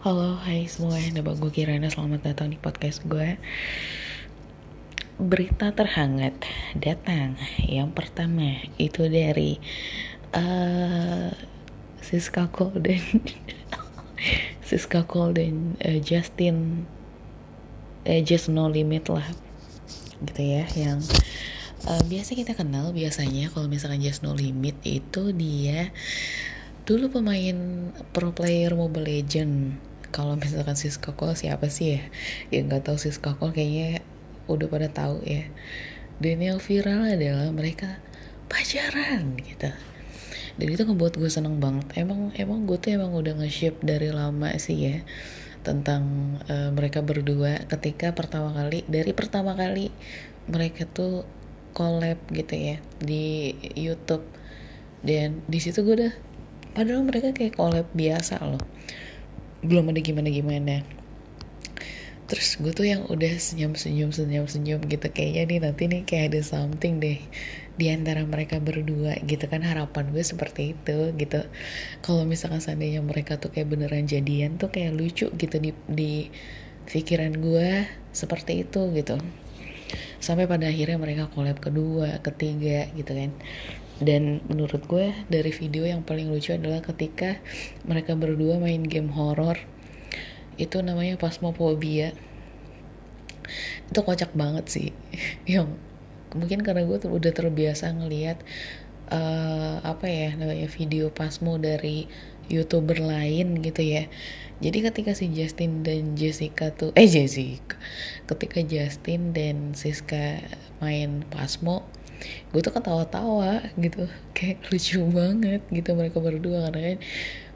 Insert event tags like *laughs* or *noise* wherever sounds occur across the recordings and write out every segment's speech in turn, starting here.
Halo, hai semua, nama gue Kirana, selamat datang di podcast gue. Berita terhangat datang. Yang pertama itu dari uh, Siska Cole dan *laughs* Siska Cole dan uh, Justin eh, Just No Limit lah. Gitu ya, yang uh, biasa kita kenal biasanya kalau misalkan Just No Limit itu dia dulu pemain pro player Mobile Legend kalau misalkan Siska Cole siapa sih ya? Yang nggak tahu Siska Cole kayaknya udah pada tahu ya. Dan yang viral adalah mereka pacaran gitu. Dan itu ngebuat gue seneng banget. Emang emang gue tuh emang udah nge-ship dari lama sih ya tentang uh, mereka berdua ketika pertama kali dari pertama kali mereka tuh collab gitu ya di YouTube. Dan di situ gue udah padahal mereka kayak collab biasa loh belum ada gimana gimana terus gue tuh yang udah senyum senyum senyum senyum gitu kayaknya nih nanti nih kayak ada something deh di antara mereka berdua gitu kan harapan gue seperti itu gitu. Kalau misalkan seandainya mereka tuh kayak beneran jadian tuh kayak lucu gitu di di pikiran gue seperti itu gitu. Sampai pada akhirnya mereka collab kedua ketiga gitu kan dan menurut gue dari video yang paling lucu adalah ketika mereka berdua main game horror. Itu namanya Phasmophobia. Itu kocak banget sih. *laughs* Yang mungkin karena gue udah terbiasa ngelihat uh, apa ya namanya video pasmo dari youtuber lain gitu ya. Jadi ketika si Justin dan Jessica tuh eh Jessica ketika Justin dan Siska main pasmo gue tuh ketawa-tawa gitu kayak lucu banget gitu mereka berdua karena kan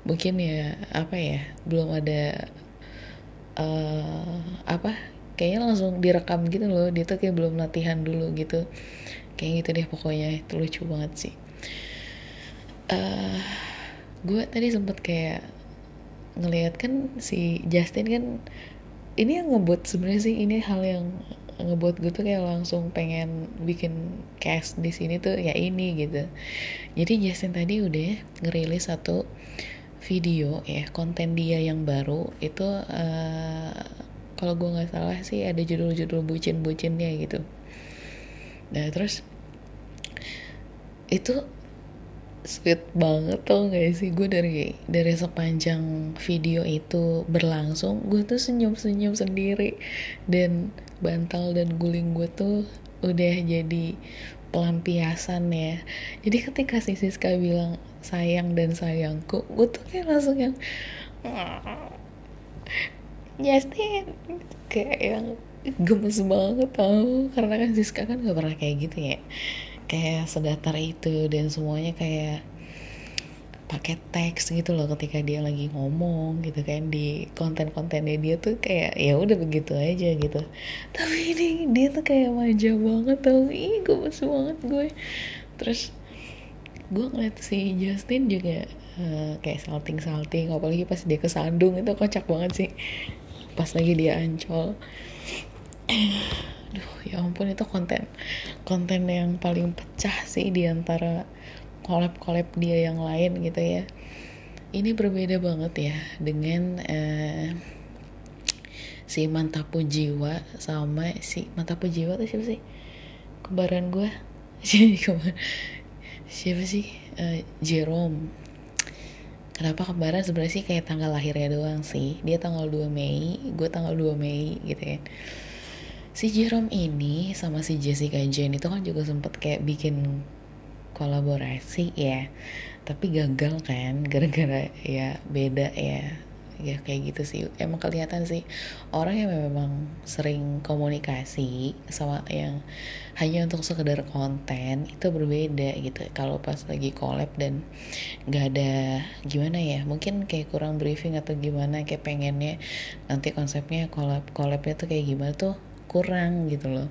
mungkin ya apa ya belum ada uh, apa kayaknya langsung direkam gitu loh dia tuh kayak belum latihan dulu gitu. Kayak gitu deh pokoknya itu lucu banget sih. Uh, gue tadi sempet kayak ngeliat kan si Justin kan ini yang ngebuat sebenarnya sih ini hal yang ngebuat gue tuh kayak langsung pengen bikin cast di sini tuh ya ini gitu. Jadi Justin tadi udah ngerilis satu video ya konten dia yang baru. Itu uh, kalau gue nggak salah sih ada judul-judul bucin-bucinnya gitu. Nah terus itu sweet banget tau gak sih? Gue dari dari sepanjang video itu berlangsung gue tuh senyum senyum sendiri. Dan bantal dan guling gue tuh udah jadi pelampiasan ya. Jadi ketika si Siska bilang sayang dan sayangku gue tuh kayak langsung yang Justin kayak yang gemes banget tau. Karena kan Siska kan gak pernah kayak gitu ya. Kayak sedatar itu dan semuanya kayak pakai teks gitu loh ketika dia lagi ngomong gitu kan di konten-kontennya dia tuh kayak ya udah begitu aja gitu. Tapi ini dia tuh kayak manja banget tau. Ih gue masih banget gue. Terus gue ngeliat si Justin juga uh, kayak salting salting apalagi pas dia kesandung itu kocak banget sih. Pas lagi dia ancol. Duh, ya ampun itu konten konten yang paling pecah sih di antara collab-collab dia yang lain gitu ya. Ini berbeda banget ya dengan uh, si Mantapu Jiwa sama si Mantapu Jiwa tuh siapa sih? Kembaran gue. *laughs* siapa sih? Uh, Jerome. Kenapa kembaran sebenarnya sih kayak tanggal lahirnya doang sih. Dia tanggal 2 Mei, gue tanggal 2 Mei gitu kan si Jerome ini sama si Jessica Jane itu kan juga sempet kayak bikin kolaborasi ya. Tapi gagal kan *laughs* gara-gara ya beda ya. Ya kayak gitu sih. Emang kelihatan sih orang yang memang sering komunikasi sama yang hanya untuk sekedar konten itu berbeda gitu. Kalau pas lagi collab dan nggak ada gimana ya mungkin kayak kurang briefing atau gimana kayak pengennya nanti konsepnya collab collabnya tuh kayak gimana tuh kurang gitu loh.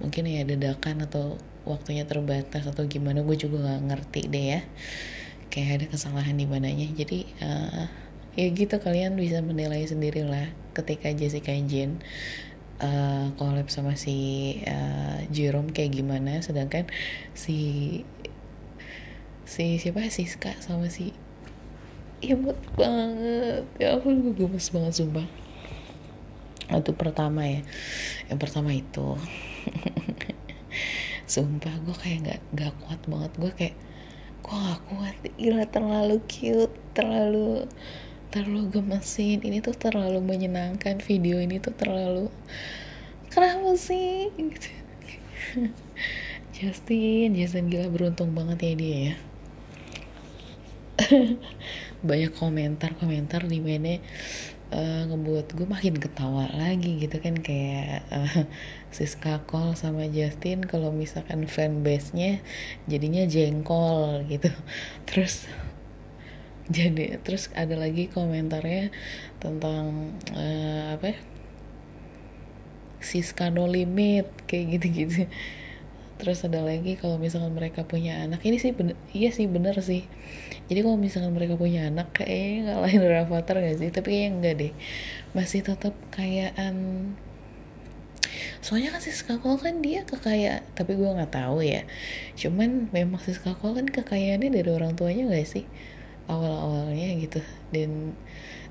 Mungkin ya dadakan atau waktunya terbatas atau gimana gue juga nggak ngerti deh ya. Kayak ada kesalahan di mananya. Jadi uh, ya gitu kalian bisa menilai sendiri lah ketika Jessica Jane uh, collab sama si uh, Jerome kayak gimana. Sedangkan si si siapa? Siska sama si imut banget. Ya ampun gue gemes banget sumpah. Itu pertama ya. Yang pertama itu *laughs* sumpah gue kayak nggak nggak kuat banget. Gue kayak gue gak kuat. Gila terlalu cute terlalu terlalu gemesin. Ini tuh terlalu menyenangkan. Video ini tuh terlalu kenapa sih? Gitu. *laughs* Justin Justin gila beruntung banget ya dia ya. *laughs* Banyak komentar-komentar di mana uh, ngebuat gue makin ketawa lagi gitu kan kayak uh, *laughs* Siska Cole sama Justin kalau misalkan fanbase-nya jadinya jengkol gitu. *laughs* Terus *laughs* jadi terus ada lagi komentarnya tentang uh, apa ya Siska no limit kayak gitu-gitu terus ada lagi kalau misalkan mereka punya anak. Ini sih bener, iya sih bener sih. Jadi kalau misalkan mereka punya anak kayaknya ngalahin Rafathar gak sih? Tapi kayaknya enggak deh. Masih tetap kayaan soalnya kan Siska Cole kan dia kekayaan tapi gue nggak tahu ya. Cuman memang Siska Cole kan kekayaannya dari orang tuanya gak sih? Awal-awalnya gitu. Dan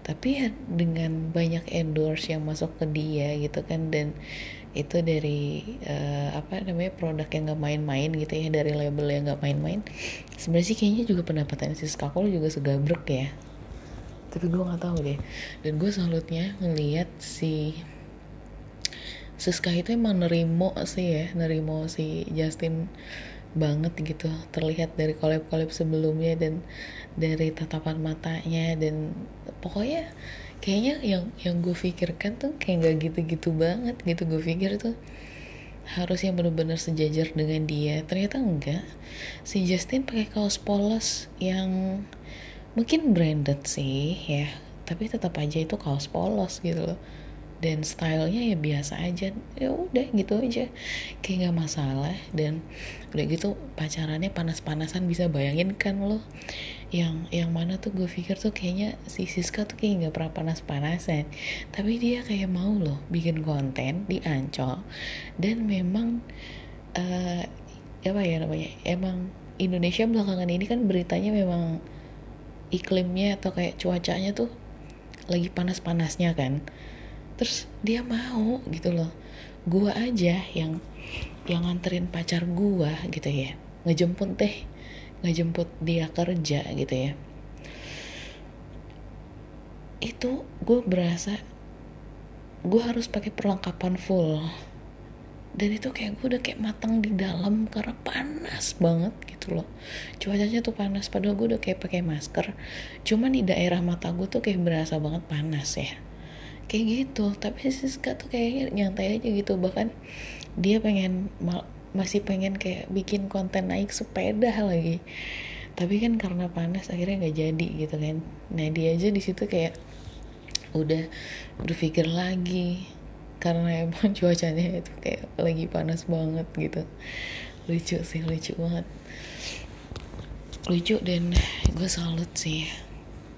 tapi ya dengan banyak endorse yang masuk ke dia gitu kan dan itu dari uh, apa namanya produk yang gak main-main gitu ya dari label yang gak main-main. Sebenarnya sih kayaknya juga pendapatan si Skakol juga segabrek ya. Tapi gue nggak tahu deh. Dan gue salutnya ngelihat si Siska itu emang nerimo sih ya nerimo si Justin banget gitu. Terlihat dari collab-collab sebelumnya dan dari tatapan matanya dan pokoknya kayaknya yang yang gue pikirkan tuh kayak gak gitu-gitu banget gitu gue pikir tuh harus yang benar-benar sejajar dengan dia. Ternyata enggak. Si Justin pakai kaos polos yang mungkin branded sih ya. Tapi tetap aja itu kaos polos gitu loh. Dan stylenya ya biasa aja. Ya udah gitu aja. Kayak nggak masalah. Dan udah gitu pacarannya panas-panasan bisa bayangin kan lo yang yang mana tuh gue pikir tuh kayaknya si Siska tuh kayak nggak pernah panas-panasan. Tapi dia kayak mau loh bikin konten di Ancol. Dan memang uh, apa ya namanya emang Indonesia belakangan ini kan beritanya memang iklimnya atau kayak cuacanya tuh lagi panas-panasnya kan. Terus dia mau gitu loh. Gua aja yang yang nganterin pacar gua gitu ya. Ngejemput teh ngejemput dia kerja gitu ya. Itu gue berasa gue harus pakai perlengkapan full. Dan itu kayak gue udah kayak matang di dalam karena panas banget gitu loh. Cuacanya tuh panas padahal gue udah kayak pakai masker. Cuman di daerah mata gue tuh kayak berasa banget panas ya. Kayak gitu tapi Siska tuh kayaknya nyantai aja gitu. Bahkan dia pengen masih pengen kayak bikin konten naik sepeda lagi. Tapi kan karena panas akhirnya nggak jadi gitu kan. Nah dia aja di situ kayak udah berpikir lagi. Karena emang *laughs* cuacanya itu kayak lagi panas banget gitu. Lucu sih lucu banget. Lucu dan gue salut sih.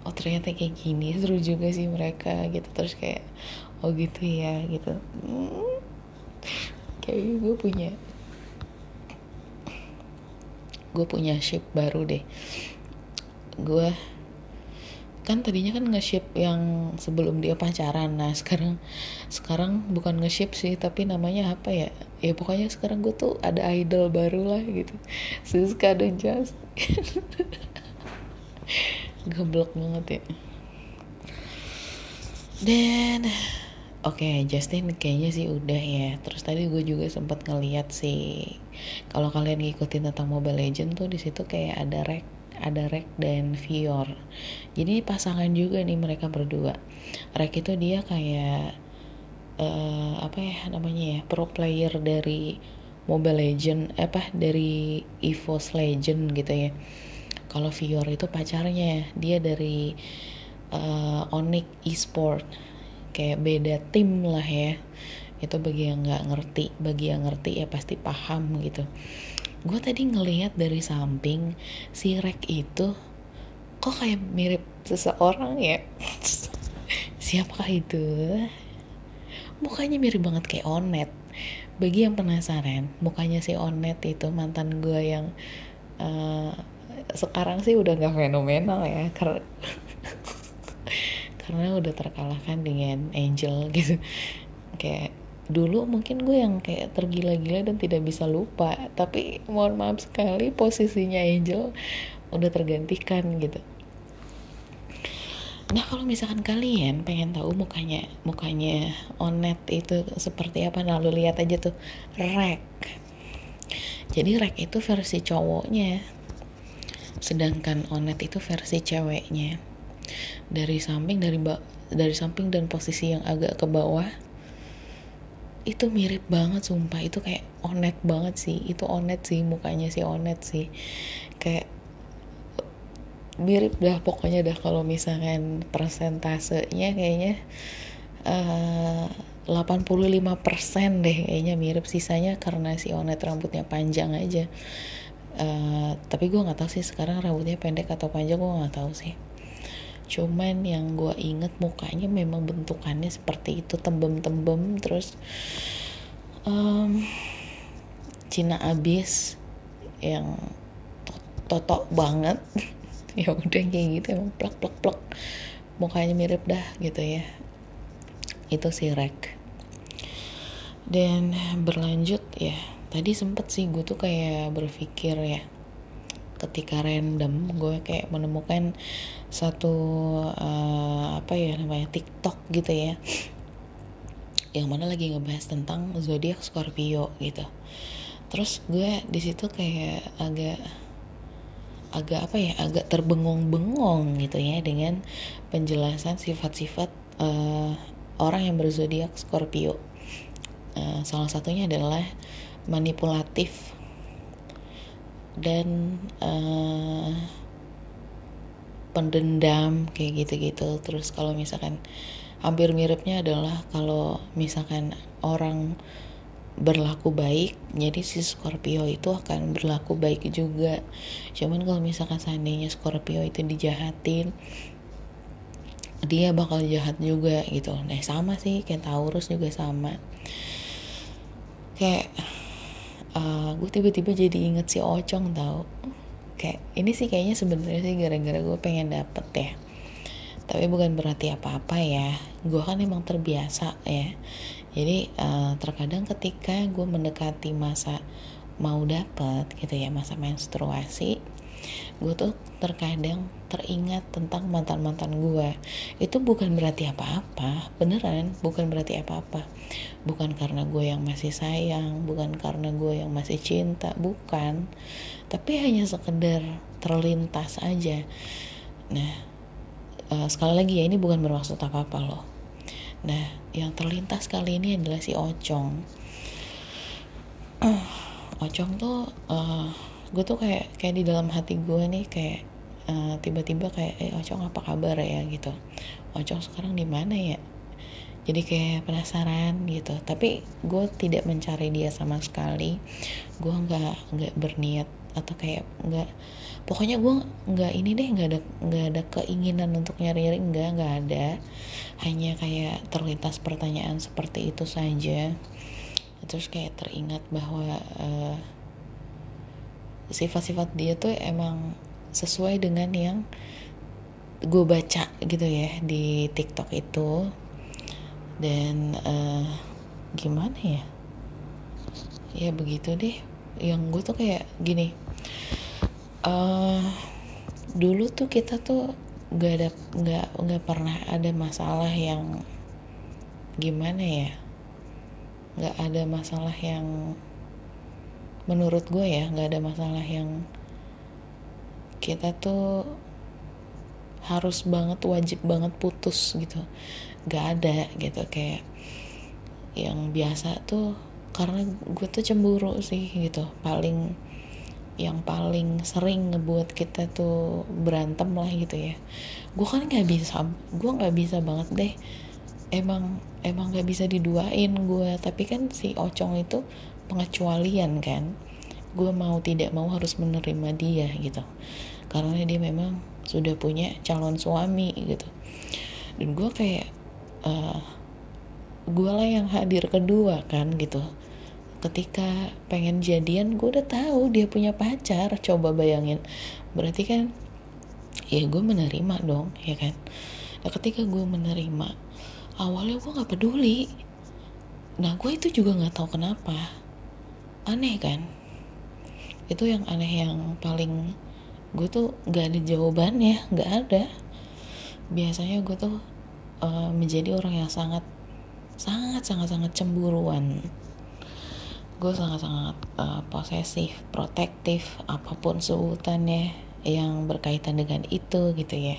Oh ternyata kayak gini seru juga sih mereka gitu. Terus kayak oh gitu ya gitu. Hmm, kayak gue punya gue punya shape baru deh. Gue kan tadinya kan nge-ship yang sebelum dia pacaran. Nah sekarang sekarang bukan nge-ship sih tapi namanya apa ya? Ya pokoknya sekarang gue tuh ada idol baru lah gitu. Siska dan Just *laughs* Geblok banget ya. Dan oke okay, Justin kayaknya sih udah ya. Terus tadi gue juga sempat ngeliat sih kalau kalian ngikutin tentang Mobile Legend tuh di situ kayak ada rek ada Rek dan Vior. Jadi pasangan juga nih mereka berdua. Rek itu dia kayak uh, apa ya namanya ya pro player dari Mobile Legend apa dari EVOS Legend gitu ya kalau Vior itu pacarnya dia dari uh, Onyx Esport kayak beda tim lah ya. Itu bagi yang nggak ngerti bagi yang ngerti ya pasti paham gitu. Gue tadi ngelihat dari samping si Rek itu kok kayak mirip seseorang ya? *laughs* Siapakah itu? Mukanya mirip banget kayak Onet. Bagi yang penasaran mukanya si Onet itu mantan gue yang uh, sekarang sih udah nggak fenomenal ya karena *laughs* karena udah terkalahkan dengan Angel *laughs* gitu kayak dulu mungkin gue yang kayak tergila-gila dan tidak bisa lupa tapi mohon maaf sekali posisinya Angel udah tergantikan gitu Nah kalau misalkan kalian pengen tahu mukanya mukanya Onet itu seperti apa, nah lu lihat aja tuh Rek. Jadi Rek itu versi cowoknya, sedangkan Onet itu versi ceweknya. Dari samping dari dari samping dan posisi yang agak ke bawah itu mirip banget sumpah. Itu kayak onet banget sih. Itu onet sih mukanya si onet sih. Kayak mirip dah pokoknya dah kalau misalkan persentasenya kayaknya eh, uh, 85% deh kayaknya mirip sisanya karena si Onet rambutnya panjang aja. Uh, tapi gue nggak tahu sih sekarang rambutnya pendek atau panjang gue nggak tahu sih cuman yang gue inget mukanya memang bentukannya seperti itu tembem-tembem terus um, Cina abis yang totok banget. *laughs* Ya udah kayak gitu emang plak plak plak mukanya mirip dah gitu ya. Itu si Rek. Dan berlanjut ya tadi sempet sih gue tuh kayak berpikir ya ketika random gue kayak menemukan satu uh, apa ya namanya TikTok gitu ya. Yang mana lagi ngebahas tentang zodiak Scorpio gitu. Terus gue di situ kayak agak agak apa ya agak terbengong-bengong gitu ya dengan penjelasan sifat-sifat uh, orang yang berzodiak Scorpio. Uh, salah satunya adalah manipulatif dan uh, pendendam kayak gitu-gitu. Terus kalau misalkan hampir miripnya adalah kalau misalkan orang berlaku baik jadi si Scorpio itu akan berlaku baik juga. Cuman kalau misalkan seandainya Scorpio itu dijahatin dia bakal jahat juga gitu. Nah sama sih kayak Taurus juga sama. Kayak uh, gue tiba-tiba jadi inget si Ocong tau. Kayak ini sih kayaknya sebenarnya sih gara-gara gue pengen dapet ya. Tapi bukan berarti apa-apa ya. Gue kan emang terbiasa ya. Jadi uh, terkadang ketika gue mendekati masa mau dapet gitu ya masa menstruasi gue tuh terkadang teringat tentang mantan mantan gue itu bukan berarti apa-apa beneran bukan berarti apa-apa. Bukan karena gue yang masih sayang bukan karena gue yang masih cinta bukan. Tapi hanya sekedar terlintas aja. Nah uh, sekali lagi ya ini bukan bermaksud apa-apa loh. Nah, yang terlintas kali ini adalah si Ocong. *clears throat* Ocong tuh, uh, gue tuh kayak kayak di dalam hati gue nih kayak uh, tiba-tiba kayak, eh Ocong apa kabar ya gitu. Ocong sekarang di mana ya? Jadi kayak penasaran gitu. Tapi gue tidak mencari dia sama sekali. Gue nggak nggak berniat atau kayak nggak pokoknya gue nggak ini deh nggak ada nggak ada keinginan untuk nyari nyari nggak nggak ada hanya kayak terlintas pertanyaan seperti itu saja terus kayak teringat bahwa uh, sifat-sifat dia tuh emang sesuai dengan yang gue baca gitu ya di TikTok itu. Dan uh, gimana ya? Ya begitu deh. Yang gue tuh kayak gini uh, dulu tuh kita tuh gak ada nggak nggak pernah ada masalah yang gimana ya? Nggak ada masalah yang menurut gue ya nggak ada masalah yang kita tuh harus banget wajib banget putus gitu. Nggak ada gitu kayak yang biasa tuh karena gue tuh cemburu sih gitu. Paling yang paling sering ngebuat kita tuh berantem lah gitu ya. Gue kan nggak bisa gue nggak bisa banget deh. Emang emang nggak bisa diduain gue tapi kan si ocong itu pengecualian kan gue mau tidak mau harus menerima dia gitu. Karena dia memang sudah punya calon suami gitu. Dan gue kayak uh, gue lah yang hadir kedua kan gitu. Ketika pengen jadian gue udah tahu dia punya pacar. Coba bayangin. Berarti kan ya gue menerima dong ya kan? Nah ketika gue menerima awalnya gue nggak peduli. Nah gue itu juga nggak tahu kenapa aneh kan? Itu yang aneh yang paling gue tuh gak ada jawabannya nggak ada. Biasanya gue tuh uh, menjadi orang yang sangat sangat sangat sangat cemburuan. Gue sangat sangat uh, posesif protektif apa pun sebutannya yang berkaitan dengan itu gitu ya.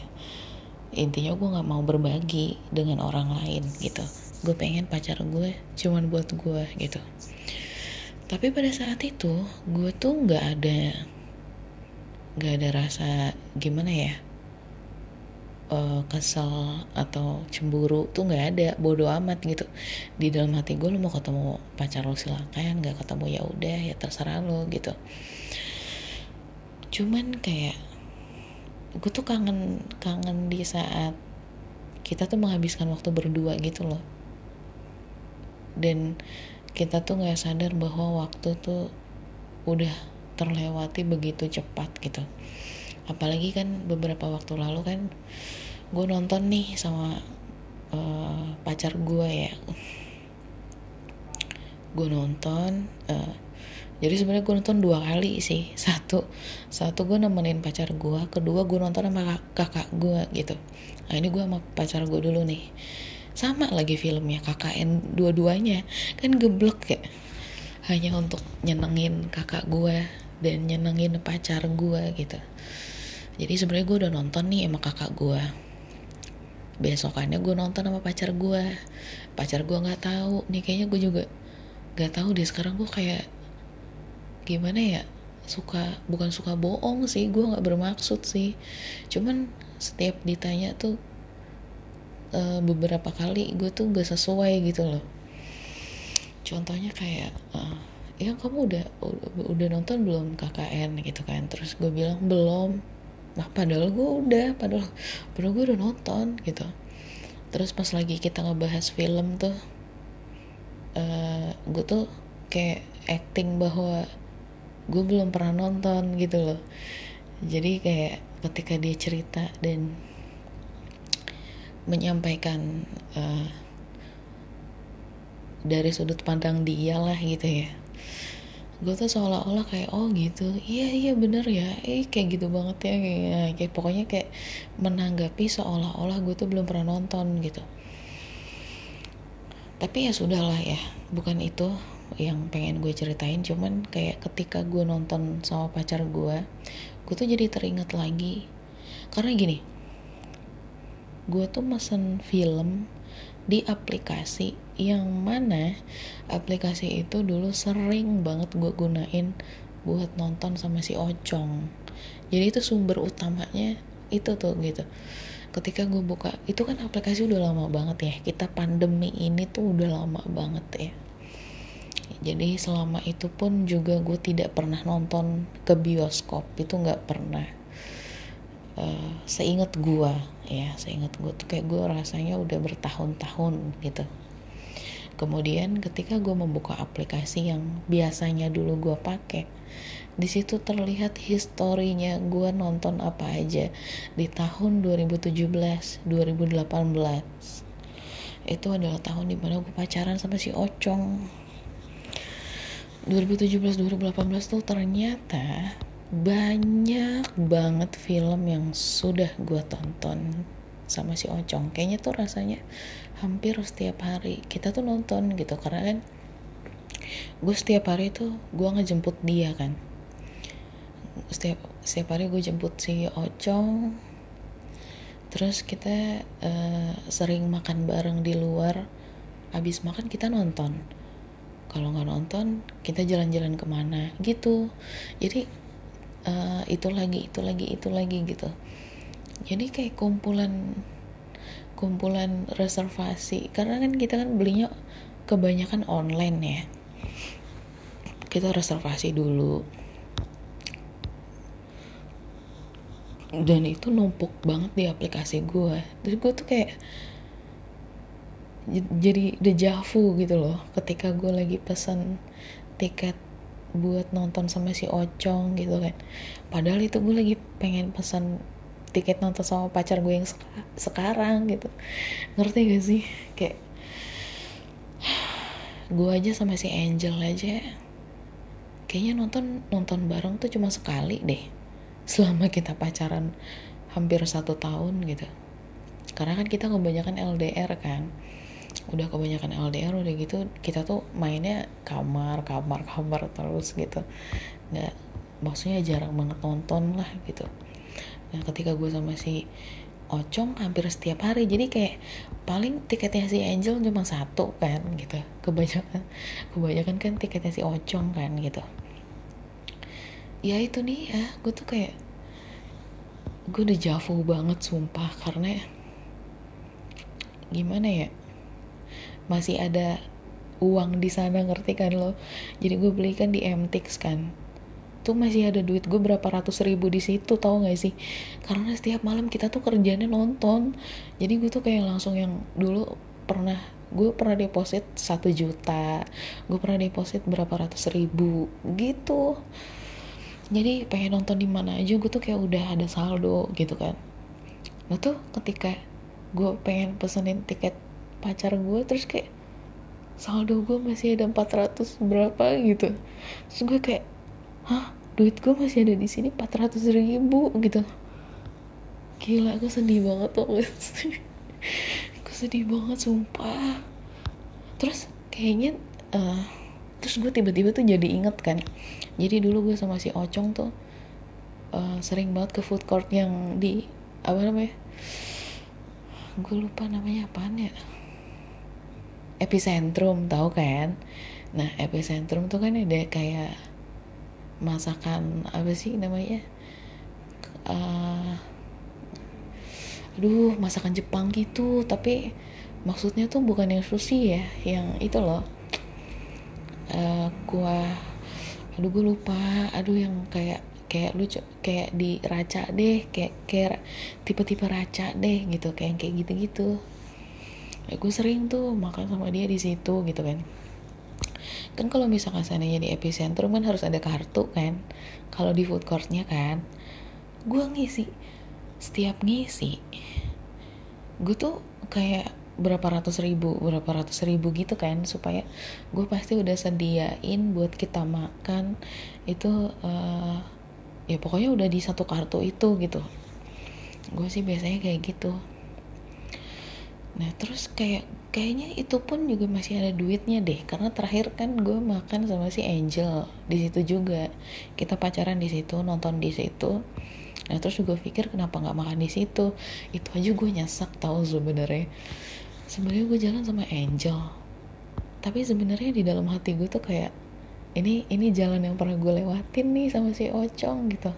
Intinya gue nggak mau berbagi dengan orang lain gitu. Gue pengen pacar gue cuman buat gue gitu tapi pada saat itu gue tuh nggak ada nggak ada rasa gimana ya uh, kesel atau cemburu tuh nggak ada bodoh amat gitu. Di dalam hati gue lo mau ketemu pacar lo silakan nggak ketemu ya udah ya terserah lo gitu. Cuman kayak gue tuh kangen kangen di saat kita tuh menghabiskan waktu berdua gitu loh. Dan kita tuh nggak sadar bahwa waktu tuh udah terlewati begitu cepat gitu. Apalagi kan beberapa waktu lalu kan gue nonton nih sama uh, pacar gue ya. Gue nonton uh, jadi sebenarnya gue nonton dua kali sih. Satu satu gue nemenin pacar gue kedua gue nonton sama kakak gue gitu. Nah ini gue sama pacar gue dulu nih sama lagi filmnya KKN dua-duanya. Kan geblek ya. Hanya untuk nyenengin kakak gue dan nyenengin pacar gue gitu. Jadi sebenarnya gue udah nonton nih sama kakak gue besokannya gue nonton sama pacar gue pacar gue nggak tahu. Nih kayaknya gue juga nggak tahu deh. Sekarang gue kayak gimana ya? Suka bukan suka bohong sih. Gue nggak bermaksud sih. Cuman setiap ditanya tuh uh, beberapa kali gue tuh gak sesuai gitu loh. Contohnya kayak uh, ya kamu udah, udah nonton belum KKN gitu kan. Terus gue bilang belum. Nah padahal gue udah padahal padahal gue udah nonton gitu. Terus pas lagi kita ngebahas film tuh uh, gue tuh kayak acting bahwa gue belum pernah nonton gitu loh. Jadi kayak ketika dia cerita dan menyampaikan uh, dari sudut pandang dia lah gitu ya. Gue tuh seolah-olah kayak oh gitu. Iya iya bener ya. Eh kayak gitu banget ya kayak, kayak pokoknya kayak menanggapi seolah-olah gue tuh belum pernah nonton gitu. Tapi ya sudahlah ya bukan itu yang pengen gue ceritain. Cuman kayak ketika gue nonton sama pacar gue gue tuh jadi teringat lagi. Karena gini gue tuh mesen film di aplikasi yang mana aplikasi itu dulu sering banget gue gunain buat nonton sama si Ocong. Jadi itu sumber utamanya itu tuh gitu. Ketika gue buka itu kan aplikasi udah lama banget ya. Kita pandemi ini tuh udah lama banget ya. Jadi selama itu pun juga gue tidak pernah nonton ke bioskop. Itu nggak pernah uh, seingat gue ya seingat gue tuh kayak gue rasanya udah bertahun-tahun gitu. Kemudian ketika gue membuka aplikasi yang biasanya dulu gue pakai di situ terlihat historinya gue nonton apa aja di tahun 2017 2018 itu adalah tahun di mana gue pacaran sama si Ocong. 2017 2018 tuh ternyata banyak banget film yang sudah gue tonton sama si Ocong kayaknya tuh rasanya hampir setiap hari kita tuh nonton gitu karena kan gue setiap hari tuh gue ngejemput dia kan. Setiap setiap hari gue jemput si Ocong terus kita uh, sering makan bareng di luar. Abis makan kita nonton. Kalau nggak nonton kita jalan-jalan ke mana gitu. Jadi uh, itu lagi itu lagi itu lagi gitu. Jadi kayak kumpulan kumpulan reservasi. Karena kan kita kan belinya kebanyakan online ya. Kita reservasi dulu. Dan itu numpuk banget di aplikasi gue terus gue tuh kayak jadi dejavu gitu loh ketika gue lagi pesan tiket buat nonton sama si Ocong gitu kan. Padahal itu gue lagi pengen pesan tiket nonton sama pacar gue yang seka sekarang gitu. Ngerti gak sih? Kayak *sighs* gue aja sama si Angel aja kayaknya nonton nonton bareng tuh cuma sekali deh. Selama kita pacaran hampir satu tahun gitu. Karena kan kita kebanyakan LDR kan udah kebanyakan LDR udah gitu kita tuh mainnya kamar kamar kamar terus gitu. Nggak maksudnya jarang banget nonton lah gitu. Nah ketika gue sama si Ocong hampir setiap hari jadi kayak paling tiketnya si Angel cuma satu kan gitu. Kebanyakan kebanyakan kan tiketnya si Ocong kan gitu. Ya itu nih ya gue tuh kayak gue udah jauh banget sumpah karena gimana ya masih ada uang di sana ngerti kan lo? Jadi gue beli kan di MTX kan. Tuh masih ada duit gue berapa ratus ribu di situ tau gak sih? Karena setiap malam kita tuh kerjanya nonton. Jadi gue tuh kayak langsung yang dulu pernah gue pernah deposit satu juta gue pernah deposit berapa ratus ribu gitu. Jadi pengen nonton di mana aja gue tuh kayak udah ada saldo gitu kan. Nah tuh ketika gue pengen pesenin tiket pacar gue terus kayak saldo gue masih ada 400 berapa gitu. Terus gue kayak hah? Duit gue masih ada di sini 400 ribu gitu. Gila gue sedih banget tuh *laughs* gue sedih banget sumpah. Terus kayaknya uh, terus gue tiba-tiba tuh jadi inget kan. Jadi dulu gue sama si Ocong tuh uh, sering banget ke food court yang di apa namanya? Gue lupa namanya apaan ya epicentrum tahu kan? Nah epicentrum tuh kan ada kayak masakan apa sih namanya? Uh, aduh masakan Jepang gitu. Tapi maksudnya tuh bukan yang sushi ya yang itu loh. Uh, kuah aduh gue lupa. Aduh yang kayak kayak lucu kayak di raca deh kayak kayak tipe-tipe raca deh gitu kayak kayak gitu-gitu ya gue sering tuh makan sama dia di situ gitu kan. Kan kalau misalkan seandainya di epicentrum kan harus ada kartu kan. Kalau di food courtnya kan gue ngisi. Setiap ngisi gue tuh kayak berapa ratus ribu berapa ratus ribu gitu kan supaya gue pasti udah sediain buat kita makan. Itu uh, ya pokoknya udah di satu kartu itu gitu. Gue sih biasanya kayak gitu nah terus kayak kayaknya itu pun juga masih ada duitnya deh. Karena terakhir kan gue makan sama si Angel di situ juga. Kita pacaran di situ nonton di situ. Nah terus gue pikir kenapa nggak makan di situ? Itu aja gue nyesek tau sebenarnya. Sebenarnya gue jalan sama Angel. Tapi sebenarnya di dalam hati gue tuh kayak ini ini jalan yang pernah gue lewatin nih sama si Ocong gitu.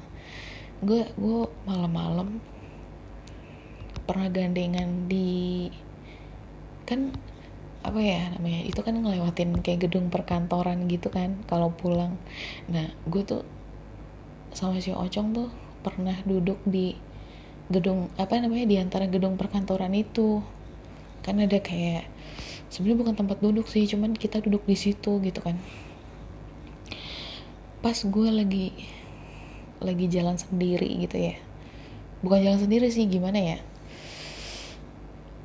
Gue gue malam-malam pernah gandengan di kan apa ya namanya itu kan ngelewatin kayak gedung perkantoran gitu kan kalau pulang. Nah gue tuh sama si Ocong tuh pernah duduk di gedung apa namanya di antara gedung perkantoran itu. Kan ada kayak sebenarnya bukan tempat duduk sih cuman kita duduk di situ gitu kan. Pas gue lagi lagi jalan sendiri gitu ya. Bukan jalan sendiri sih gimana ya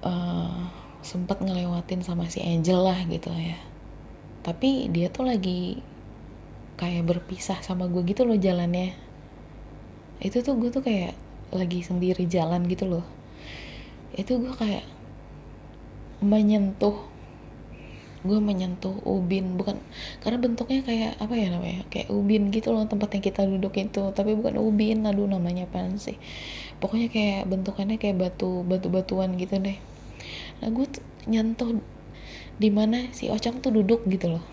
uh, sempat ngelewatin sama si Angel lah gitu ya. Tapi dia tuh lagi kayak berpisah sama gue gitu loh jalannya. Itu tuh gue tuh kayak lagi sendiri jalan gitu loh. Itu gue kayak menyentuh gue menyentuh ubin. Bukan karena bentuknya kayak apa ya namanya? Kayak ubin gitu loh tempat yang kita duduk itu tapi bukan ubin aduh namanya apa sih pokoknya kayak bentukannya kayak batu batu batuan gitu deh. Nah gue tuh nyentuh di mana si Ocang tuh duduk gitu loh.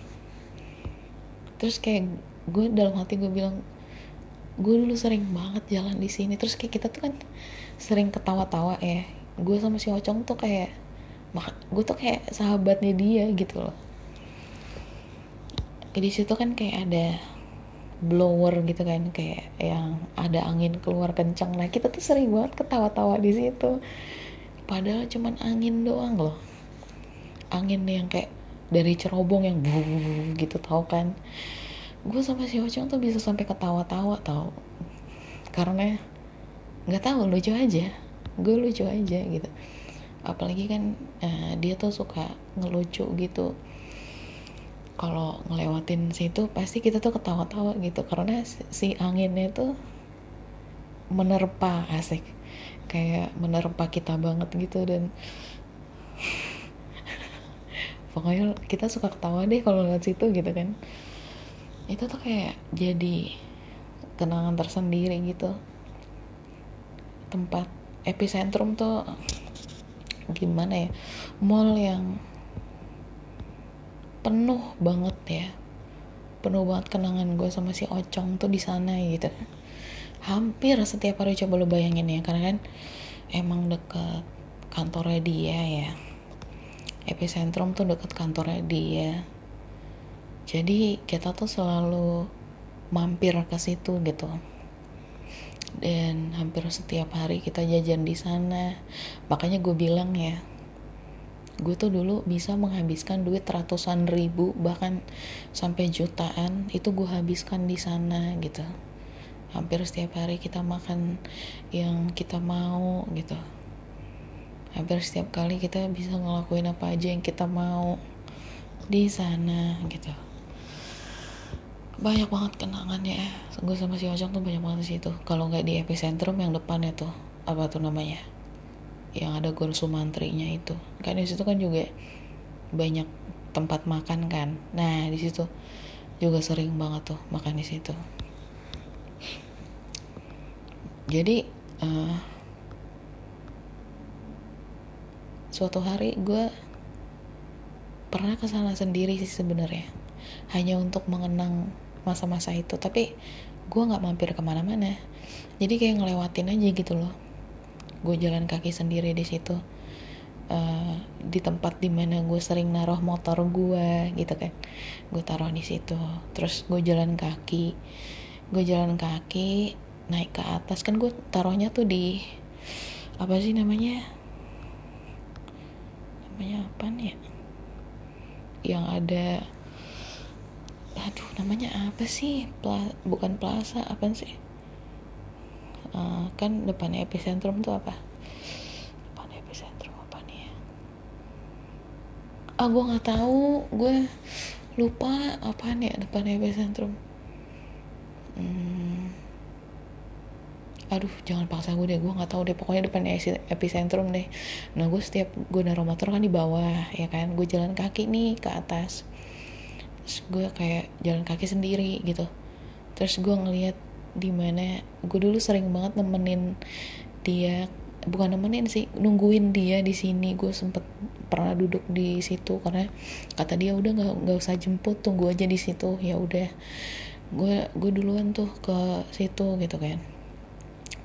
Terus kayak gue dalam hati gue bilang gue dulu sering banget jalan di sini. Terus kayak kita tuh kan sering ketawa-tawa ya. Gue sama si Ocong tuh kayak gue tuh kayak sahabatnya dia gitu loh. Di situ kan kayak ada blower gitu kan kayak yang ada angin keluar kencang. Nah kita tuh sering banget ketawa-tawa di situ. Padahal cuman angin doang loh. Angin yang kayak dari cerobong yang buh gitu tau kan? Gue sama si Ocong tuh bisa sampai ketawa-tawa tau. Karena nggak tahu lucu aja. Gue lucu aja gitu. Apalagi kan uh, dia tuh suka ngelucu gitu kalau ngelewatin situ pasti kita tuh ketawa-tawa gitu. Karena si anginnya tuh menerpa asik. Kayak menerpa kita banget gitu dan *laughs* pokoknya kita suka ketawa deh kalau lihat situ gitu kan. Itu tuh kayak jadi kenangan tersendiri gitu. Tempat epicentrum tuh gimana ya? Mall yang penuh banget ya. Penuh banget kenangan gue sama si Ocong tuh di sana gitu hampir setiap hari coba lo bayangin ya karena kan emang deket kantornya dia ya. Epicentrum tuh deket kantornya dia. Jadi kita tuh selalu mampir ke situ gitu. Dan hampir setiap hari kita jajan di sana. Makanya gue bilang ya gue tuh dulu bisa menghabiskan duit ratusan ribu bahkan sampai jutaan itu gue habiskan di sana gitu. Hampir setiap hari kita makan yang kita mau gitu. Hampir setiap kali kita bisa ngelakuin apa aja yang kita mau di sana gitu. Banyak banget kenangannya gue sama si Ojong tuh banyak banget di situ. Kalau nggak di epicentrum yang depannya tuh apa tuh namanya yang ada Gor Sumantrinya itu. Kan di situ kan juga banyak tempat makan kan. Nah di situ juga sering banget tuh makan di situ. Jadi uh, suatu hari gue pernah ke sana sendiri sih sebenarnya. Hanya untuk mengenang masa-masa itu. Tapi gue nggak mampir ke mana-mana. Jadi kayak ngelewatin aja gitu loh gue jalan kaki sendiri di situ uh, di tempat di mana gue sering naruh motor gue gitu kan. Gue taruh di situ terus gue jalan kaki gue jalan kaki naik ke atas. Kan gue taruhnya tuh di apa sih namanya? Namanya apa nih ya? Yang ada aduh namanya apa sih? Pla, bukan plaza apa sih uh, kan depannya epicentrum tuh apa? Depan epicentrum apa nih ya? Ah gue nggak tahu. Gue lupa apa nih ya depan epicentrum. Hmm, aduh jangan paksa gue deh. Gue nggak tahu deh. Pokoknya depan epicentrum deh. Nah gue setiap gue naruh motor kan di bawah ya kan? Gue jalan kaki nih ke atas. Terus gue kayak jalan kaki sendiri gitu. Terus gue ngeliat di mana gue dulu sering banget nemenin dia bukan nemenin sih nungguin dia di sini. Gue sempet pernah duduk di situ karena kata dia udah nggak nggak usah jemput tunggu aja di situ. Ya udah gue gue duluan tuh ke situ gitu kan.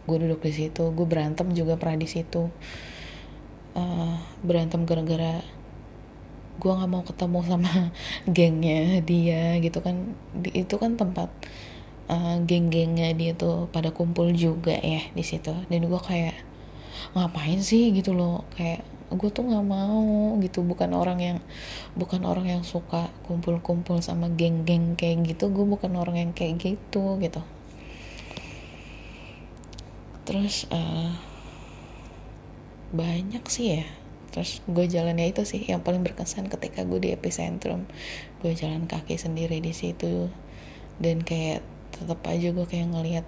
Gue duduk di situ gue berantem juga pernah di situ. Uh, berantem gara-gara gue nggak mau ketemu sama *laughs* gengnya dia gitu kan. Itu kan tempat uh, geng-gengnya dia tuh pada kumpul juga ya di situ. Dan gue kayak ngapain sih? gitu loh. Kayak gue tuh nggak mau gitu. Bukan orang yang bukan orang yang suka kumpul-kumpul sama geng-geng kayak gitu. Gue bukan orang yang kayak gitu gitu. Terus uh, banyak sih ya. Terus gue jalannya itu sih yang paling berkesan ketika gue di epicentrum. Gue jalan kaki sendiri di situ. Dan kayak tetap aja gue kayak ngelihat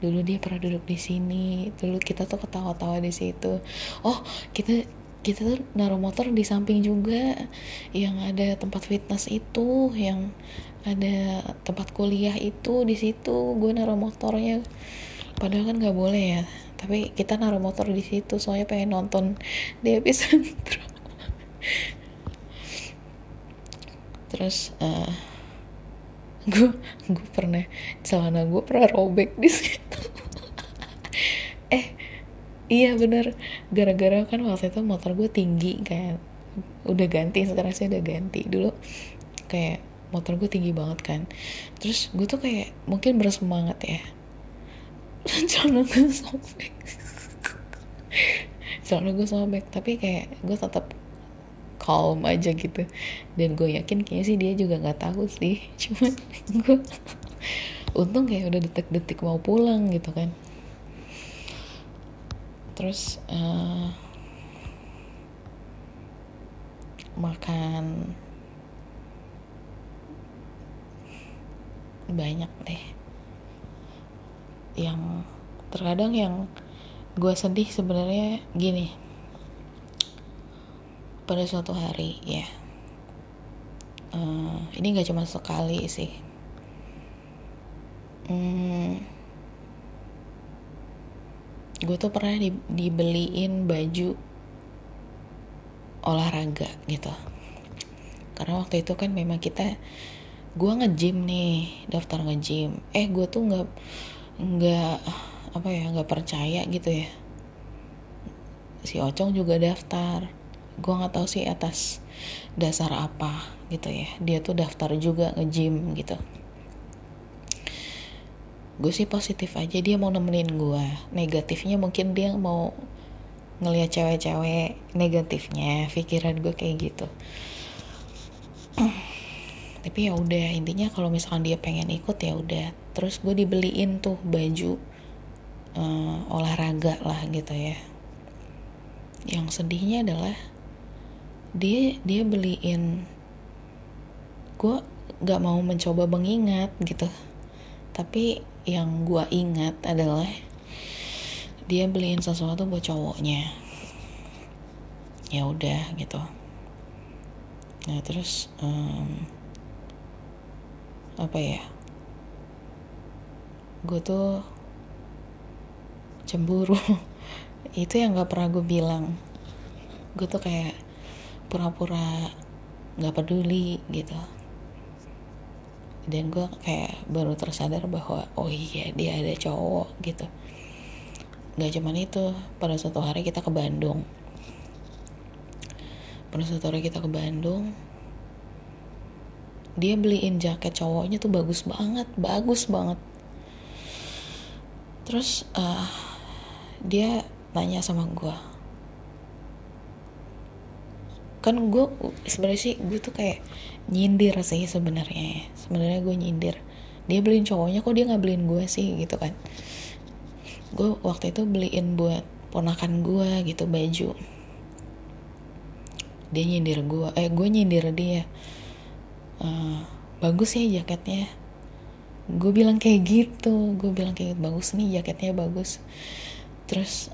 dulu dia pernah duduk di sini dulu kita tuh ketawa-tawa di situ. Oh kita kita tuh naruh motor di samping juga yang ada tempat fitness itu yang ada tempat kuliah itu di situ gue naruh motornya. Padahal kan nggak boleh ya tapi kita naruh motor di situ soalnya pengen nonton di episode *laughs* terus uh, gue gue pernah celana gue pernah robek di situ. *laughs* Eh iya bener. Gara-gara kan waktu itu motor gue tinggi kayak udah ganti sekarang sih udah ganti. Dulu kayak motor gue tinggi banget kan. Terus gue tuh kayak mungkin bersemangat ya. *laughs* Celana gue sobek. *laughs* Celana gue sobek tapi kayak gue tetap calm aja gitu. Dan gue yakin kayaknya sih dia juga nggak tahu sih. *laughs* Cuman gue *laughs* untung kayak udah detik-detik mau pulang gitu kan. Terus uh, makan banyak deh. Yang terkadang yang gue sedih sebenarnya gini pada suatu hari ya. Uh, ini gak cuma sekali sih. Hmm, gue tuh pernah di, dibeliin baju olahraga gitu. Karena waktu itu kan memang kita gue ngejim nih daftar ngejim eh gue tuh nggak nggak apa ya nggak percaya gitu ya. Si Ocong juga daftar gue nggak tahu sih atas dasar apa gitu ya. Dia tuh daftar juga nge-gym gitu. Gue sih positif aja dia mau nemenin gue negatifnya mungkin dia mau ngelihat cewek-cewek negatifnya pikiran gue kayak gitu. *clears throat* Tapi ya udah intinya kalau misalkan dia pengen ikut ya udah. Terus gue dibeliin tuh baju uh, olahraga lah gitu ya. Yang sedihnya adalah dia dia beliin gue gak mau mencoba mengingat gitu. Tapi yang gue ingat adalah dia beliin sesuatu buat cowoknya. Ya udah gitu. Nah terus um, apa ya? Gue tuh cemburu. *laughs* Itu yang gak pernah gue bilang. Gue tuh kayak pura-pura gak peduli gitu. Dan gue kayak baru tersadar bahwa oh iya dia ada cowok gitu. Gak cuman itu pada suatu hari kita ke Bandung. Pada suatu hari kita ke Bandung dia beliin jaket cowoknya tuh bagus banget bagus banget. Terus uh, dia tanya sama gue kan gue sebenarnya sih gue tuh kayak nyindir sih sebenarnya. Sebenarnya gue nyindir. Dia beliin cowoknya kok dia nggak beliin gue sih gitu kan. Gue waktu itu beliin buat ponakan gue gitu baju. Dia nyindir gue eh gue nyindir dia. Uh, bagus ya jaketnya. Gue bilang kayak gitu gue bilang kayak gitu, bagus nih jaketnya bagus. Terus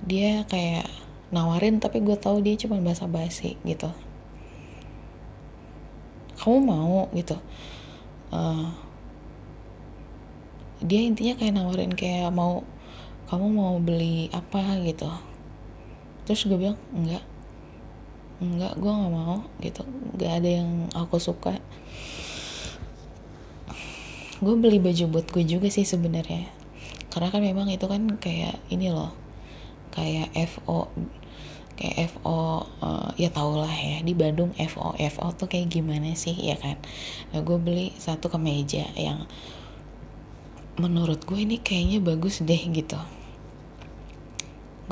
dia kayak nawarin tapi gue tahu dia cuma basa basi gitu. Kamu mau gitu. Uh, dia intinya kayak nawarin kayak mau kamu mau beli apa? gitu. Terus gue bilang enggak. Enggak gue nggak mau gitu. Nggak ada yang aku suka. Gue beli baju buat gue juga sih sebenarnya. Karena kan memang itu kan kayak ini loh kayak FO kayak FO uh, eh, ya tau lah ya di Bandung FO FO tuh kayak gimana sih ya kan? Nah gue beli satu kemeja yang menurut gue ini kayaknya bagus deh gitu.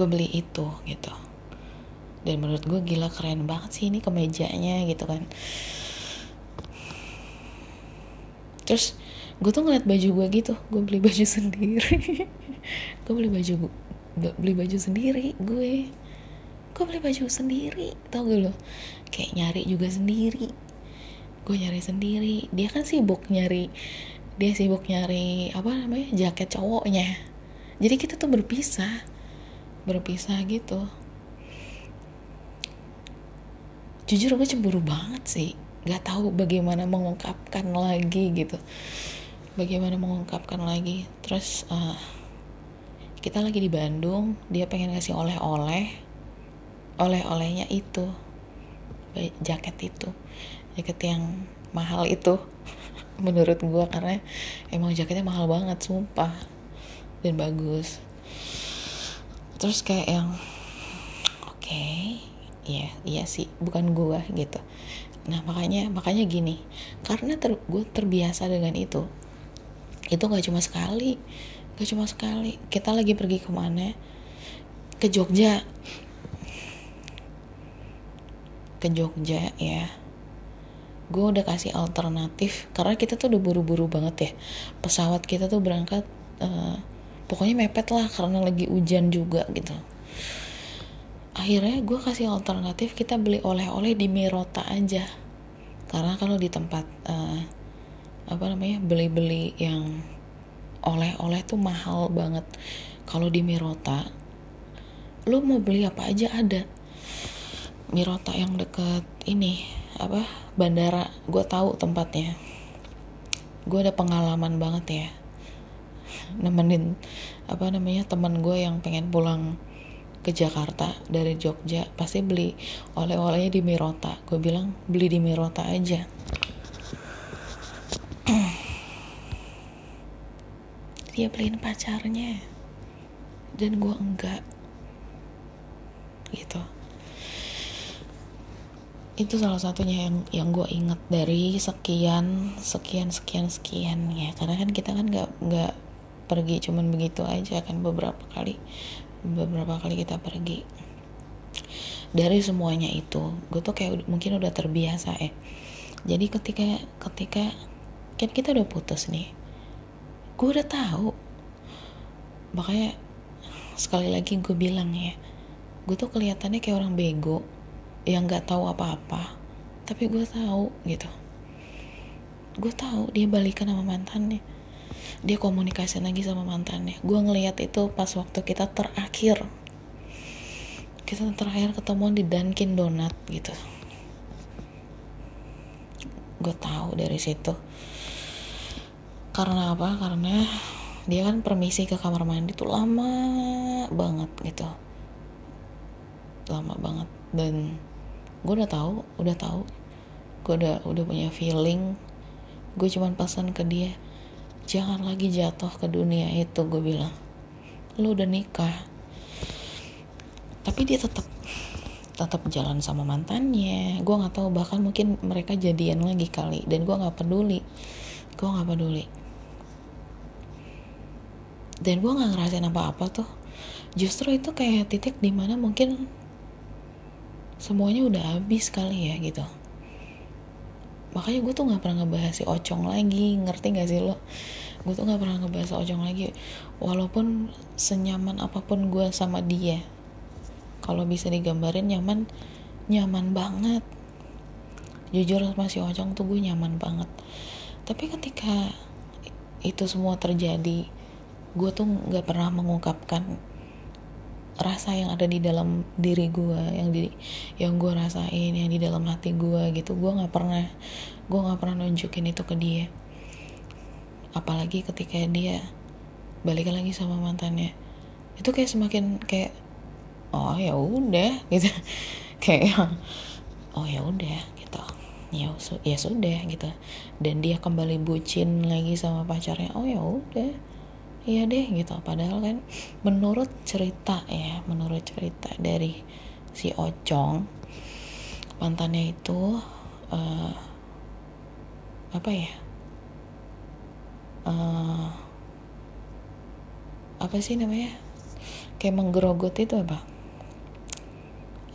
Gue beli itu gitu. Dan menurut gue gila keren banget sih ini kemejanya gitu kan. Terus gue tuh ngeliat baju gue gitu gue beli baju *laughs* sendiri. Gue beli baju beli baju sendiri gue gue beli baju sendiri? Tau gak lo kayak nyari juga sendiri. Gue nyari sendiri. Dia kan sibuk nyari dia sibuk nyari apa namanya jaket cowoknya. Jadi kita tuh berpisah. Berpisah gitu. Jujur gue cemburu banget sih. Nggak tahu bagaimana mengungkapkan lagi gitu. Bagaimana mengungkapkan lagi. Terus uh, kita lagi di Bandung. Dia pengen ngasih oleh-oleh oleh-olehnya itu. Jaket itu. Jaket yang mahal itu. *laughs* Menurut gue karena emang jaketnya mahal banget sumpah. Dan bagus. Terus kayak yang oke okay, iya iya sih bukan gue gitu. Nah makanya makanya gini. Karena ter, gue terbiasa dengan itu itu nggak cuma sekali gak cuma sekali. Kita lagi pergi ke mana? Ke Jogja ke Jogja ya. Gue udah kasih alternatif karena kita tuh udah buru-buru banget ya. Pesawat kita tuh berangkat uh, pokoknya mepet lah karena lagi hujan juga gitu. Akhirnya gue kasih alternatif kita beli oleh-oleh di Mirota aja. Karena kalau di tempat uh, apa namanya beli-beli yang oleh-oleh tuh mahal banget. Kalau di Mirota lu mau beli apa aja ada Mirota yang deket ini apa bandara. Gue tahu tempatnya. Gue ada pengalaman banget ya. Nemenin apa namanya teman gue yang pengen pulang ke Jakarta dari Jogja pasti beli oleh-olehnya di Mirota. Gue bilang beli di Mirota aja. *clears throat* Dia beliin pacarnya. Dan gue enggak. Gitu itu salah satunya yang yang gue inget dari sekian sekian sekian sekian. Ya karena kan kita kan nggak nggak pergi cuman begitu aja kan. Beberapa kali beberapa kali kita pergi. Dari semuanya itu gue tuh kayak mungkin udah terbiasa ya jadi ketika ketika kan kita udah putus nih. Gue udah tahu. Makanya sekali lagi gue bilang ya gue tuh kelihatannya kayak orang bego yang nggak tahu apa-apa tapi gue tahu gitu. Gue tahu dia balikan sama mantannya. Dia komunikasi lagi sama mantannya. Gue ngelihat itu pas waktu kita terakhir. Kita terakhir ketemuan di Dunkin Donat gitu. Gue tahu dari situ. Karena apa? Karena dia kan permisi ke kamar mandi tuh lama banget gitu. Lama banget. Dan gue udah tahu udah tahu. Gue udah udah punya feeling. Gue cuman pesan ke dia jangan lagi jatuh ke dunia itu gue bilang. Lu udah nikah. Tapi dia tetap tetap jalan sama mantannya. Gue nggak tahu bahkan mungkin mereka jadian lagi kali. Dan gue nggak peduli. Gue nggak peduli. Dan gue nggak ngerasain apa-apa tuh. Justru itu kayak titik di mana mungkin semuanya udah habis kali ya gitu. Makanya gue tuh nggak pernah ngebahas si Ocong lagi ngerti gak sih lo? Gue tuh nggak pernah ngebahas Ocong lagi. Walaupun senyaman apa pun gue sama dia kalau bisa digambarin nyaman nyaman banget. Jujur sama si Ocong tuh gue nyaman banget. Tapi ketika itu semua terjadi gue tuh nggak pernah mengungkapkan rasa yang ada di dalam diri gue yang di yang gue rasain yang di dalam hati gue gitu. Gue nggak pernah gue nggak pernah nunjukin itu ke dia. Apalagi ketika dia balik lagi sama mantannya. Itu kayak semakin kayak oh ya udah *laughs* gitu. Kayak oh ya udah gitu. Ya ya sudah gitu. Dan dia kembali bucin lagi sama pacarnya. Oh ya udah iya deh gitu. Padahal kan menurut cerita ya menurut cerita dari si Ocong mantannya itu uh, apa ya uh, apa sih namanya kayak menggerogoti itu apa?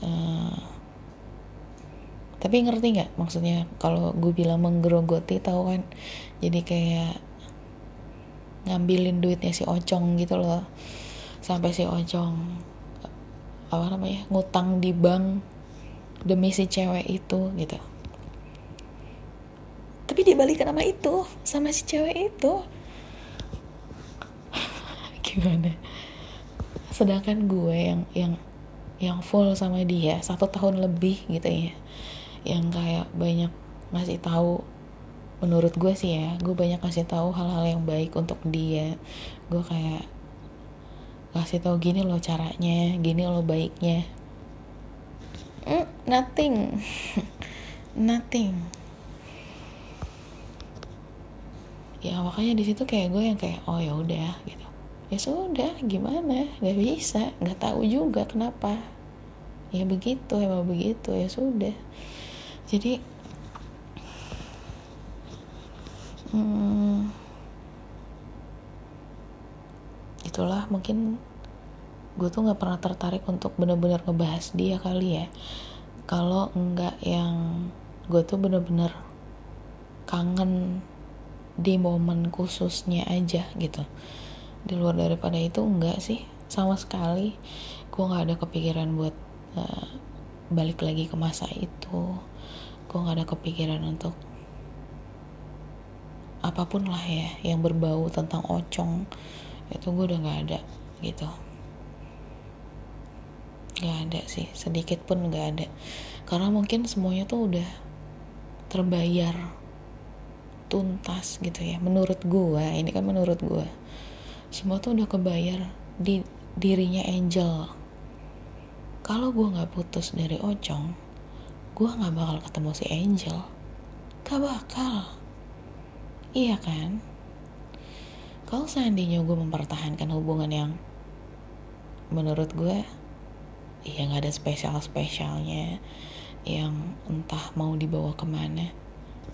Uh, tapi ngerti nggak? Maksudnya kalau gue bilang menggerogoti tahu kan jadi kayak ngambilin duitnya si Ocong gitu loh. Sampai si Ocong apa namanya ngutang di bank demi si cewek itu gitu. Tapi dia balikan sama itu sama si cewek itu. *laughs* Gimana? Sedangkan gue yang yang yang full sama dia satu tahun lebih gitu ya. Yang kayak banyak ngasih tahu menurut gue sih ya gue banyak kasih tahu hal-hal yang baik untuk dia. Gue kayak kasih tahu gini loh caranya gini loh baiknya. Mm, nothing. *laughs* Nothing. Ya makanya di situ kayak gue yang kayak oh ya udah gitu. Ya sudah gimana? Nggak bisa nggak tahu juga kenapa. Ya begitu emang begitu ya sudah. Jadi itulah mungkin gue tuh nggak pernah tertarik untuk bener-bener ngebahas dia kali ya. Kalau enggak yang gue tuh bener-bener kangen di momen khususnya aja gitu. Di luar daripada itu enggak sih sama sekali. Gue nggak ada kepikiran buat uh, balik lagi ke masa itu. Gue nggak ada kepikiran untuk apa pun lah ya yang berbau tentang ocong itu gue udah nggak ada gitu. Nggak ada sih sedikit pun nggak ada. Karena mungkin semuanya tuh udah terbayar tuntas gitu ya. Menurut gue ini kan menurut gue semua tuh udah kebayar di dirinya Angel. Kalau gue nggak putus dari Ocong gue nggak bakal ketemu si Angel. Gak bakal. Iya kan kalau seandainya gue mempertahankan hubungan yang menurut gue ya nggak ada spesial spesialnya yang entah mau dibawa ke mana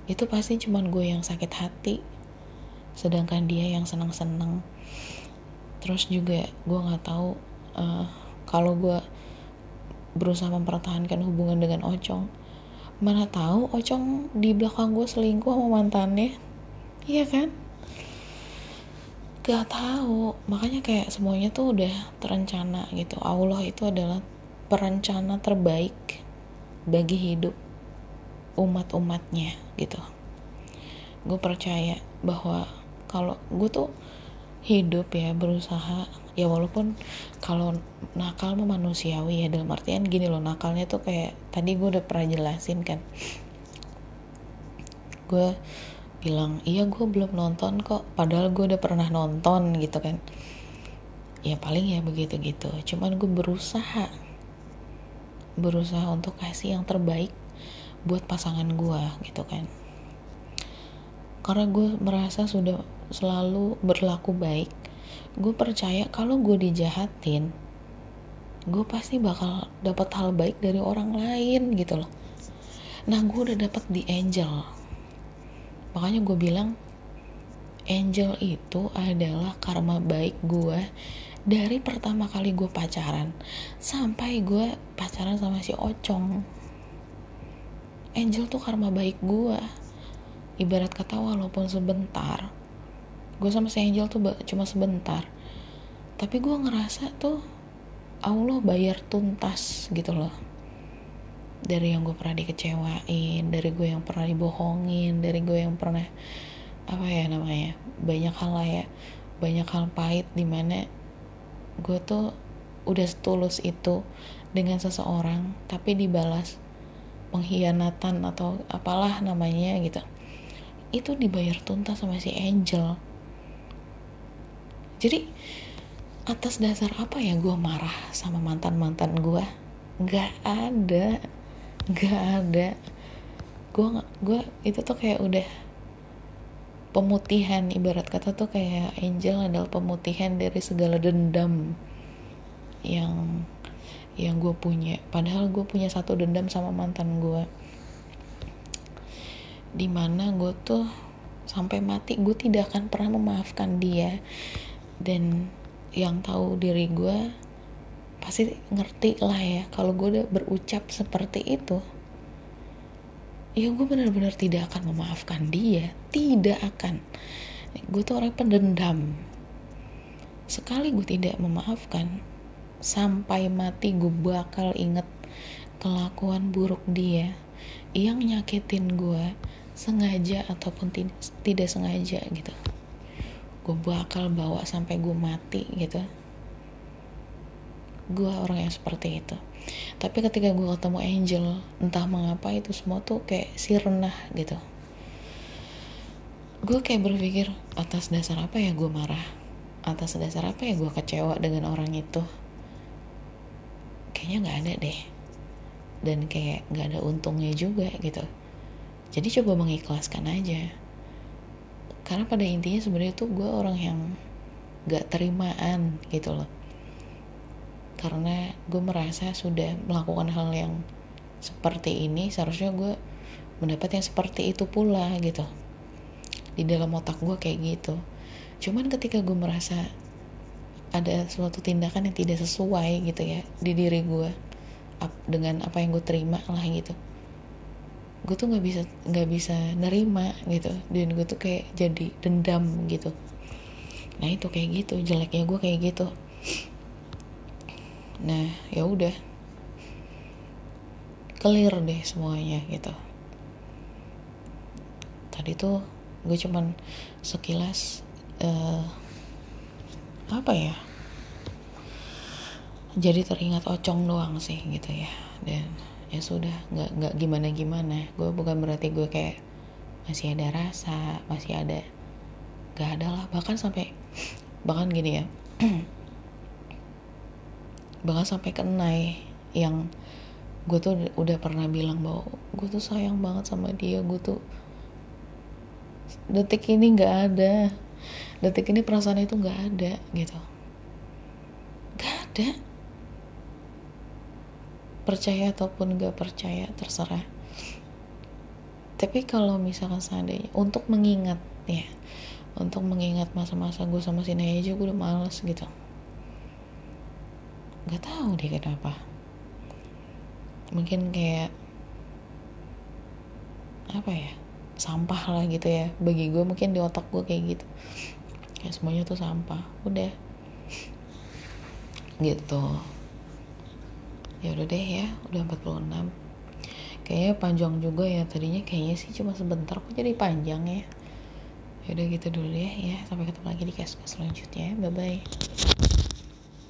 itu pasti cuman gue yang sakit hati. Sedangkan dia yang senang-senang terus juga gue nggak tahu uh, kalau gue berusaha mempertahankan hubungan dengan Ocong mana tahu Ocong di belakang gue selingkuh sama mantannya. Iya kan gak tahu. Makanya kayak semuanya tuh udah terencana gitu. Allah itu adalah perencana terbaik bagi hidup umat-umatnya gitu. Gue percaya bahwa kalau gue tuh hidup ya berusaha. Ya walaupun kalau nakal mah manusiawi ya dalam artian gini loh nakalnya tuh kayak tadi gue udah pernah jelasin kan. Gue bilang iya gue belum nonton kok padahal gue udah pernah nonton gitu kan. Ya paling ya begitu gitu cuman gue berusaha berusaha untuk kasih yang terbaik buat pasangan gue gitu kan. Karena gue merasa sudah selalu berlaku baik gue percaya kalau gue dijahatin gue pasti bakal dapat hal baik dari orang lain gitu loh. Nah gue udah dapat di angel makanya gue bilang angel itu adalah karma baik gue dari pertama kali gue pacaran sampai gue pacaran sama si Ocong. Angel tuh karma baik gue ibarat kata walaupun sebentar gue sama si angel tuh cuma sebentar. Tapi gue ngerasa tuh Allah bayar tuntas gitu loh dari yang gue pernah dikecewain dari gue yang pernah dibohongin dari gue yang pernah apa ya namanya banyak hal lah ya banyak hal pahit di mana gue tuh udah setulus itu dengan seseorang tapi dibalas pengkhianatan atau apalah namanya gitu. Itu dibayar tuntas sama si Angel. Jadi atas dasar apa ya gue marah sama mantan mantan gue? Nggak ada nggak ada. Gue gue itu tuh kayak udah pemutihan ibarat kata tuh kayak Angel adalah pemutihan dari segala dendam yang yang gue punya. Padahal gue punya satu dendam sama mantan gue di mana gue tuh sampai mati gue tidak akan pernah memaafkan dia. Dan yang tahu diri gue pasti ngerti lah ya kalau gue udah berucap seperti itu ya gue benar-benar tidak akan memaafkan dia tidak akan. Gue tuh orang pendendam. Sekali gue tidak memaafkan sampai mati gue bakal inget kelakuan buruk dia yang nyakitin gue sengaja ataupun tidak, tidak sengaja gitu. Gue bakal bawa sampai gue mati gitu gue orang yang seperti itu. Tapi ketika gue ketemu Angel entah mengapa itu semua tuh kayak sirna gitu. Gue kayak berpikir atas dasar apa ya gue marah? Atas dasar apa ya gue kecewa dengan orang itu? Kayaknya nggak ada deh. Dan kayak nggak ada untungnya juga gitu. Jadi coba mengikhlaskan aja. Karena pada intinya sebenarnya tuh gue orang yang gak terimaan gitu loh karena gue merasa sudah melakukan hal yang seperti ini seharusnya gue mendapat yang seperti itu pula gitu. Di dalam otak gue kayak gitu. Cuman ketika gue merasa ada suatu tindakan yang tidak sesuai gitu ya di diri gue dengan apa yang gue terima lah gitu. Gue tuh nggak bisa nggak bisa nerima gitu. Dan gue tuh kayak jadi dendam gitu. Nah itu kayak gitu jeleknya gue kayak gitu nah ya udah. Clear deh semuanya gitu. Tadi tuh gue cuman sekilas uh, apa ya? Jadi teringat ocong doang sih gitu ya. Dan ya sudah nggak nggak gimana gimana gue bukan berarti gue kayak masih ada rasa masih ada gak ada lah. Bahkan sampai bahkan gini ya *clears throat* bahkan sampai kenai yang gue tuh udah pernah bilang bahwa gue tuh sayang banget sama dia. Gue tuh detik ini nggak ada. Detik ini perasaan itu nggak ada gitu. Nggak ada. Percaya ataupun nggak percaya terserah. Tapi kalau misalkan seandainya untuk mengingat ya untuk mengingat masa-masa gue sama si Naya aja gue udah males gitu nggak tahu deh kenapa. Mungkin kayak apa ya sampah lah gitu ya. Bagi gue mungkin di otak gue kayak gitu. Kayak semuanya tuh sampah. Udah. Gitu. Ya udah deh ya udah 46 kayaknya panjang juga ya tadinya. Kayaknya sih cuma sebentar kok jadi panjang ya? Ya udah gitu dulu ya ya. Sampai ketemu lagi di cast selanjutnya. Bye bye